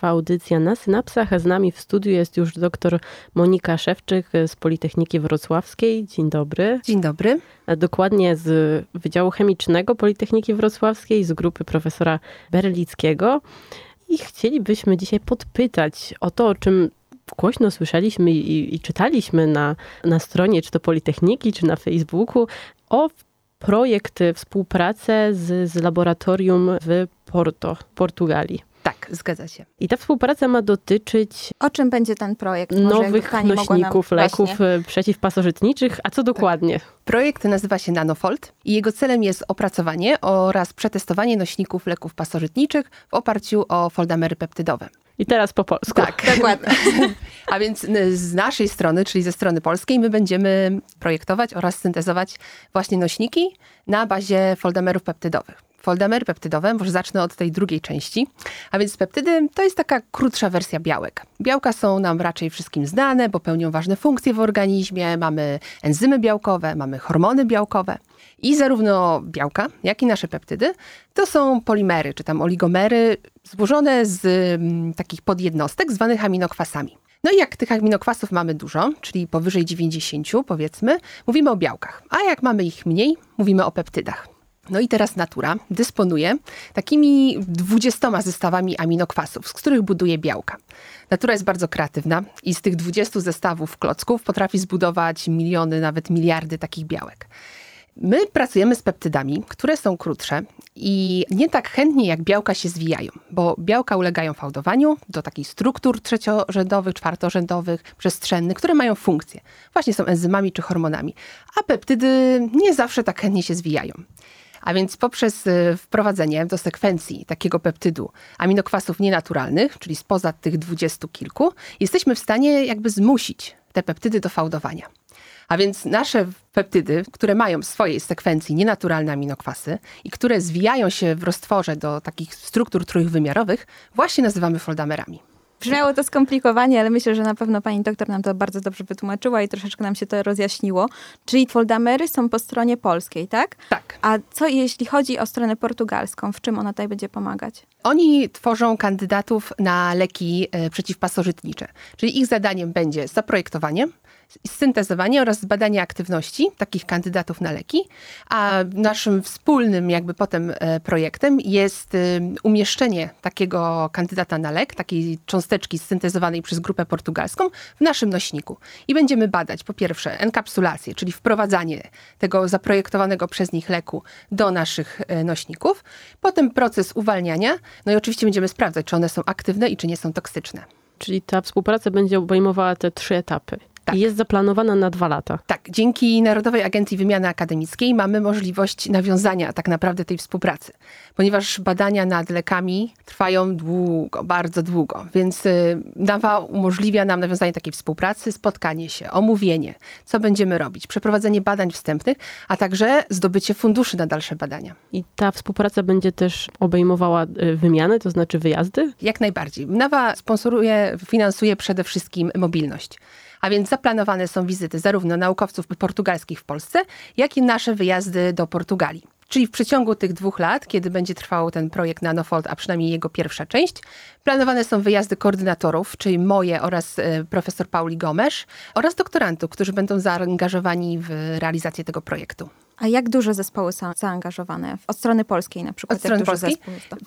Trwa audycja na synapsach, a z nami w studiu jest już dr Monika Szewczyk z Politechniki Wrocławskiej. Dzień dobry. Dzień dobry. Dokładnie z Wydziału Chemicznego Politechniki Wrocławskiej, z grupy profesora Berlickiego. I chcielibyśmy dzisiaj podpytać o to, o czym głośno słyszeliśmy i, i czytaliśmy na, na stronie, czy to Politechniki, czy na Facebooku, o projekt współpracę z, z laboratorium w Porto, Portugalii. Tak, zgadza się. I ta współpraca ma dotyczyć O czym będzie ten projekt? Może nowych mogła nam- nośników leków Właśnie. przeciwpasożytniczych. A co dokładnie? Projekt nazywa się Nanofold i jego celem jest opracowanie oraz przetestowanie nośników leków pasożytniczych w oparciu o foldamery peptydowe. I teraz po polsku. Tak. Dokładnie. A więc z naszej strony, czyli ze strony polskiej, my będziemy projektować oraz syntezować właśnie nośniki na bazie foldamerów peptydowych. Foldamery peptydowe, może zacznę od tej drugiej części, a więc peptydy to jest taka krótsza wersja białek. Białka są nam raczej wszystkim znane, bo pełnią ważne funkcje w organizmie. Mamy enzymy białkowe, mamy hormony białkowe. I zarówno białka, jak i nasze peptydy to są polimery, czy tam oligomery złożone z mm, takich podjednostek zwanych aminokwasami. No i jak tych aminokwasów mamy dużo, czyli powyżej 90 powiedzmy, mówimy o białkach. A jak mamy ich mniej, mówimy o peptydach. No i teraz natura dysponuje takimi 20 zestawami aminokwasów, z których buduje białka. Natura jest bardzo kreatywna i z tych 20 zestawów klocków potrafi zbudować miliony, nawet miliardy takich białek. My pracujemy z peptydami, które są krótsze i nie tak chętnie jak białka się zwijają, bo białka ulegają fałdowaniu do takich struktur trzeciorzędowych, czwartorzędowych, przestrzennych, które mają funkcje. Właśnie są enzymami czy hormonami, a peptydy nie zawsze tak chętnie się zwijają. A więc poprzez y, wprowadzenie do sekwencji takiego peptydu aminokwasów nienaturalnych, czyli spoza tych dwudziestu kilku, jesteśmy w stanie jakby zmusić te peptydy do fałdowania. A więc nasze peptydy, które mają w swojej sekwencji nienaturalne aminokwasy i które zwijają się w roztworze do takich struktur trójwymiarowych, właśnie nazywamy foldamerami. Brzmiało to skomplikowanie, ale myślę, że na pewno pani doktor nam to bardzo dobrze wytłumaczyła i troszeczkę nam się to rozjaśniło. Czyli foldamery są po stronie polskiej, tak? Tak. A co jeśli chodzi o stronę portugalską? W czym ona tutaj będzie pomagać? Oni tworzą kandydatów na leki e, przeciwpasożytnicze, czyli ich zadaniem będzie zaprojektowanie, syntezowanie oraz zbadanie aktywności takich kandydatów na leki, a naszym wspólnym jakby potem e, projektem jest e, umieszczenie takiego kandydata na lek, takiej cząsteczki syntezowanej przez grupę portugalską w naszym nośniku. I będziemy badać po pierwsze enkapsulację, czyli wprowadzanie tego zaprojektowanego przez nich leku do naszych nośników, potem proces uwalniania, no i oczywiście będziemy sprawdzać, czy one są aktywne i czy nie są toksyczne. Czyli ta współpraca będzie obejmowała te trzy etapy. Tak. I jest zaplanowana na dwa lata. Tak, dzięki Narodowej Agencji Wymiany Akademickiej mamy możliwość nawiązania tak naprawdę tej współpracy, ponieważ badania nad lekami trwają długo, bardzo długo, więc y, NAWA umożliwia nam nawiązanie takiej współpracy, spotkanie się, omówienie, co będziemy robić, przeprowadzenie badań wstępnych, a także zdobycie funduszy na dalsze badania. I ta współpraca będzie też obejmowała e, wymianę, to znaczy wyjazdy. Jak najbardziej. NAWA sponsoruje, finansuje przede wszystkim mobilność. A więc zaplanowane są wizyty zarówno naukowców portugalskich w Polsce, jak i nasze wyjazdy do Portugalii. Czyli w przeciągu tych dwóch lat, kiedy będzie trwał ten projekt Nanofold, a przynajmniej jego pierwsza część, planowane są wyjazdy koordynatorów, czyli moje oraz e, profesor Pauli Gomesz oraz doktorantów, którzy będą zaangażowani w realizację tego projektu. A jak duże zespoły są zaangażowane? Od strony polskiej na przykład. Od strony polskiej?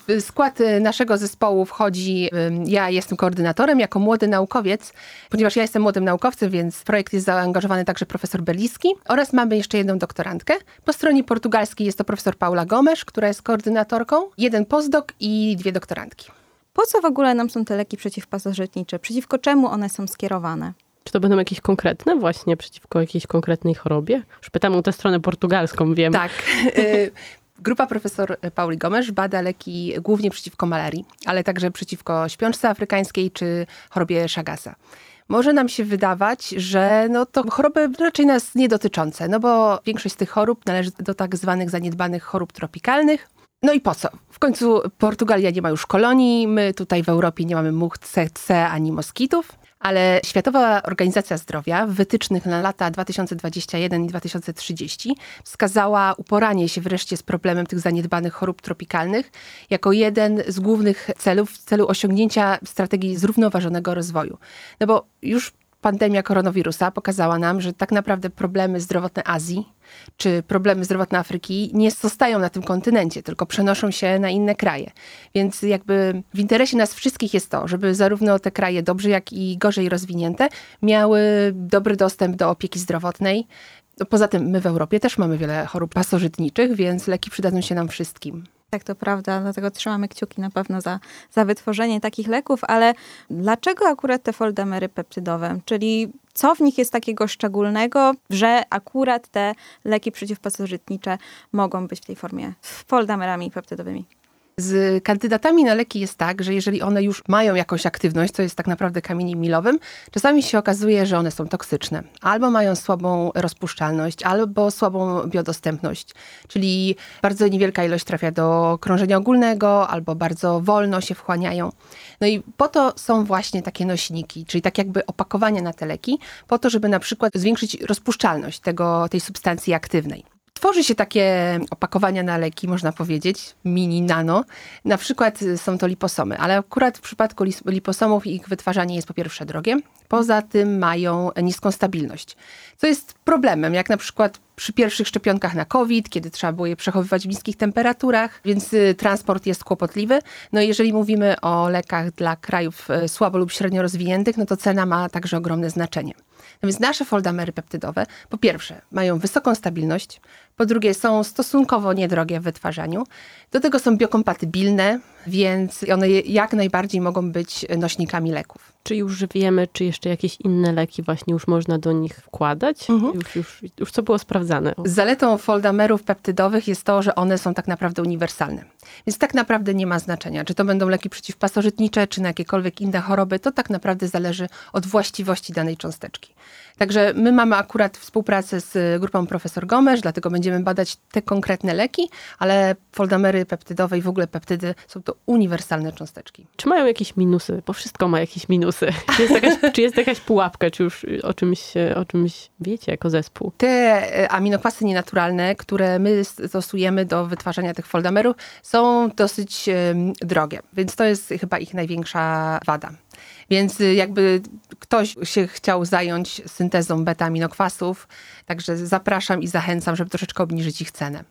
W skład y, naszego zespołu wchodzi, ja jestem koordynatorem jako młody naukowiec, ponieważ ja jestem młodym naukowcem, więc w projekt jest zaangażowany także profesor Beliski oraz mamy jeszcze jedną doktorantkę. Po stronie portugalskiej jest to profesor Paula Gomes, która jest koordynatorką, jeden postdoc i dwie doktorantki. Po co w ogóle nam są te leki przeciwpasożytnicze? Przeciwko czemu one są skierowane? Czy to będą jakieś konkretne właśnie przeciwko jakiejś konkretnej chorobie? Już pytam o tę stronę portugalską, wiem. Tak. y, Grupa profesor Pauli Gomes bada leki głównie przeciwko malarii, ale także przeciwko śpiączce afrykańskiej czy chorobie Chagasa. może nam się wydawać, że no to choroby raczej nas nie dotyczące, no bo większość z tych chorób należy do tak zwanych zaniedbanych chorób tropikalnych. No i po co? W końcu Portugalia nie ma już kolonii, my tutaj w Europie nie mamy much CC ani moskitów, ale Światowa Organizacja Zdrowia w wytycznych na lata 2021 i 2030 wskazała uporanie się wreszcie z problemem tych zaniedbanych chorób tropikalnych jako jeden z głównych celów w celu osiągnięcia strategii zrównoważonego rozwoju. No bo już pandemia koronawirusa pokazała nam, że tak naprawdę problemy zdrowotne Azji czy problemy zdrowotne Afryki nie zostają na tym kontynencie, tylko przenoszą się na inne kraje. Więc jakby w interesie nas wszystkich jest to, żeby zarówno te kraje dobrze, jak i gorzej rozwinięte miały dobry dostęp do opieki zdrowotnej. Poza tym my w Europie też mamy wiele chorób pasożytniczych, więc leki przydadzą się nam wszystkim. Tak, to prawda, dlatego trzymamy kciuki na pewno za, za wytworzenie takich leków, ale dlaczego akurat te foldamery peptydowe? Czyli co w nich jest takiego szczególnego, że akurat te leki przeciwpasożytnicze mogą być w tej formie foldamerami peptydowymi? Z kandydatami na leki jest tak, że jeżeli one już mają jakąś aktywność, co jest tak naprawdę kamieniem milowym, czasami się okazuje, że one są toksyczne. Albo mają słabą rozpuszczalność, albo słabą biodostępność, czyli bardzo niewielka ilość trafia do krążenia ogólnego, albo bardzo wolno się wchłaniają. No i po to są właśnie takie nośniki, czyli tak jakby opakowania na te leki, po to, żeby na przykład zwiększyć rozpuszczalność tego, tej substancji aktywnej. Tworzy się takie opakowania na leki, można powiedzieć, mini, nano. Na przykład są to liposomy, ale akurat w przypadku liposomów ich wytwarzanie jest po pierwsze drogie, poza tym mają niską stabilność. Co jest problemem, jak na przykład przy pierwszych szczepionkach na COVID, kiedy trzeba było je przechowywać w niskich temperaturach, więc y, transport jest kłopotliwy. No jeżeli mówimy o lekach dla krajów y, słabo lub średnio rozwiniętych, no to cena ma także ogromne znaczenie. No więc nasze foldamery peptydowe, po pierwsze, mają wysoką stabilność, po drugie, są stosunkowo niedrogie w wytwarzaniu. Do tego są biokompatybilne, więc one jak najbardziej mogą być nośnikami leków. Czy już wiemy, czy jeszcze jakieś inne leki właśnie już można do nich wkładać? Mhm. Już, już, już co było sprawdzane? Zaletą foldamerów peptydowych jest to, że one są tak naprawdę uniwersalne. Więc tak naprawdę nie ma znaczenia, czy to będą leki przeciwpasożytnicze, czy na jakiekolwiek inne choroby. To tak naprawdę zależy od właściwości danej cząsteczki. Także my mamy akurat współpracę z grupą profesor Gomesz, dlatego będziemy badać te konkretne leki, ale foldamery peptydowe i w ogóle peptydy są to uniwersalne cząsteczki. Czy mają jakieś minusy? Bo wszystko ma jakieś minusy. Czy jest jakaś, czy jest jakaś pułapka? Czy już o czymś, o czymś wiecie jako zespół? Te e, aminokwasy nienaturalne, które my stosujemy do wytwarzania tych foldamerów są dosyć drogie, więc to jest chyba ich największa wada. Więc y, jakby ktoś się chciał zająć syntezą beta-aminokwasów, także zapraszam i zachęcam, żeby troszeczkę obniżyć ich cenę.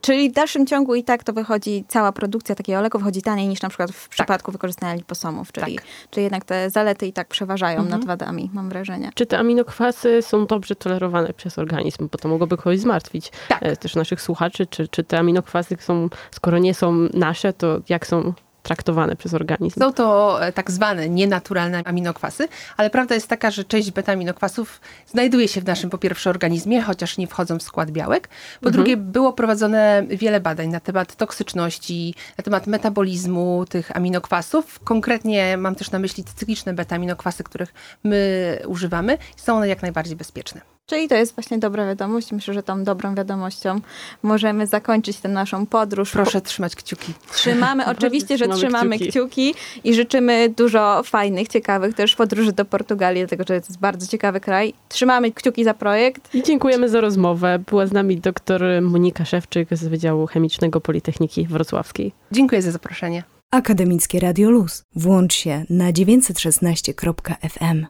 Czyli w dalszym ciągu i tak to wychodzi, cała produkcja takiego oleju wychodzi taniej niż na przykład w tak. przypadku wykorzystania liposomów, czyli, tak. czyli jednak te zalety i tak przeważają mhm. nad wadami, mam wrażenie. Czy te aminokwasy są dobrze tolerowane przez organizm? Bo to mogłoby kogoś zmartwić. Tak. E, też naszych słuchaczy, czy, czy te aminokwasy są, skoro nie są nasze, to jak są traktowane przez organizm. Są to e, tak zwane nienaturalne aminokwasy, ale prawda jest taka, że część beta-aminokwasów znajduje się w naszym po pierwsze organizmie, chociaż nie wchodzą w skład białek. Po mhm. drugie, było prowadzone wiele badań na temat toksyczności, na temat metabolizmu tych aminokwasów. Konkretnie mam też na myśli cykliczne beta-aminokwasy, których my używamy. Są one jak najbardziej bezpieczne. Czyli to jest właśnie dobra wiadomość. Myślę, że tą dobrą wiadomością możemy zakończyć tę naszą podróż. Proszę trzymać kciuki. Trzymamy, oczywiście, że trzymamy kciuki. kciuki. i życzymy dużo fajnych, ciekawych też podróży do Portugalii, dlatego że to jest bardzo ciekawy kraj. Trzymamy kciuki za projekt. I dziękujemy za rozmowę. Była z nami dr Monika Szewczyk z Wydziału Chemicznego Politechniki Wrocławskiej. Dziękuję za zaproszenie. Akademickie Radio Luz. Włącz się na 916.fm.